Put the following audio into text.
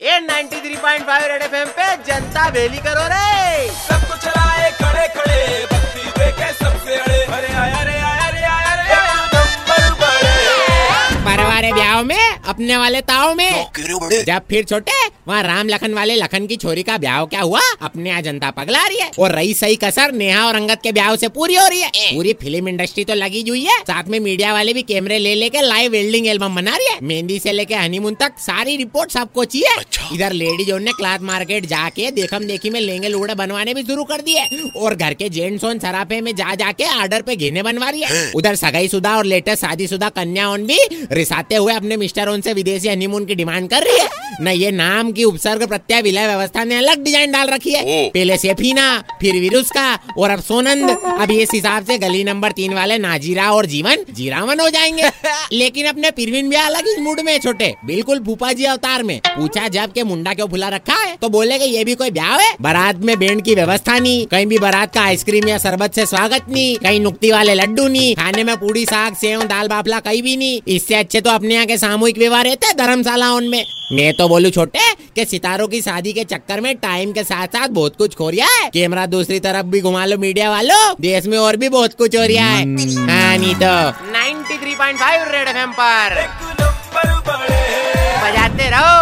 ए 93.5 red FM पे जनता बेली करो रे। सब कुछ चलाए खड़े खड़े भक्ति देखे सबसे अड़े। अरे आया रे आया रे आया रे आया नंबर बड़े परवारे ब्याह में अपने वाले ताओ में। जब फिर छोटे वहाँ राम लखन वाले लखन की छोरी का ब्याह क्या हुआ? अपने यहाँ जनता पगला रही है। और रही सही कसर नेहा और अंगत के ब्याह से पूरी हो रही है। पूरी फ़िल्म इंडस्ट्री तो लगी हुई है। साथ में मीडिया वाले भी कैमरे ले लेके लाइव वेल्डिंग एल्बम बना रही है। मेहंदी से लेके हनीमून तक सारी रिपोर्ट सबको चाहिए अच्छा। इधर लेडी जोन ने क्लाथ मार्केट जाके देखम देखी में लेंगे लूड़े बनवाने भी शुरू कर दिए। और घर के जेंट्स ऑन सराफे में जा जाके आर्डर पे घेने बनवा रही है। उधर सगाई शुदा और लेटेस्ट शादी शुदा कन्या ऑन भी रिसाते हुए अपने मिस्टर ऑन से विदेशी हनीमून की डिमांड कर रही है। न ये नाम की उपसर्ग प्रत्यय विलय व्यवस्था ने अलग डिज़ाइन डाल रखी है। पहले सेफीना फिर विरुस का और अब सोनंद। अब इस हिसाब से गली नंबर तीन वाले नाजीरा और जीवन जीरावन हो जाएँगे। लेकिन अपने पिरविन भी अलग ही मूड में छोटे। बिल्कुल भूपा जी अवतार में। पूछा जब के मुंडा क्यों भुला रखा है तो बोले कि ये भी कोई ब्याह है? बारात में बैंड की व्यवस्था नहीं कहीं भी बारात का आइसक्रीम या शरबत से स्वागत नहीं कहीं नुक्ति वाले लड्डू नहीं खाने में पूड़ी साग सेव दाल बाफला कहीं भी नहीं इससे अच्छे तो अपने यहाँ के सामूहिक विवाह रहते हैं धर्मशाला उनमें मैं तो बोलू छोटे कि सितारों की शादी के चक्कर में टाइम के साथ साथ बहुत कुछ हो रहा है। कैमरा दूसरी तरफ़ भी घुमा लो मीडिया वालों। देश में और भी बहुत कुछ हो रहा है। हाँ नहीं तो। Ninety three point five red FM पर। बजाते रहो।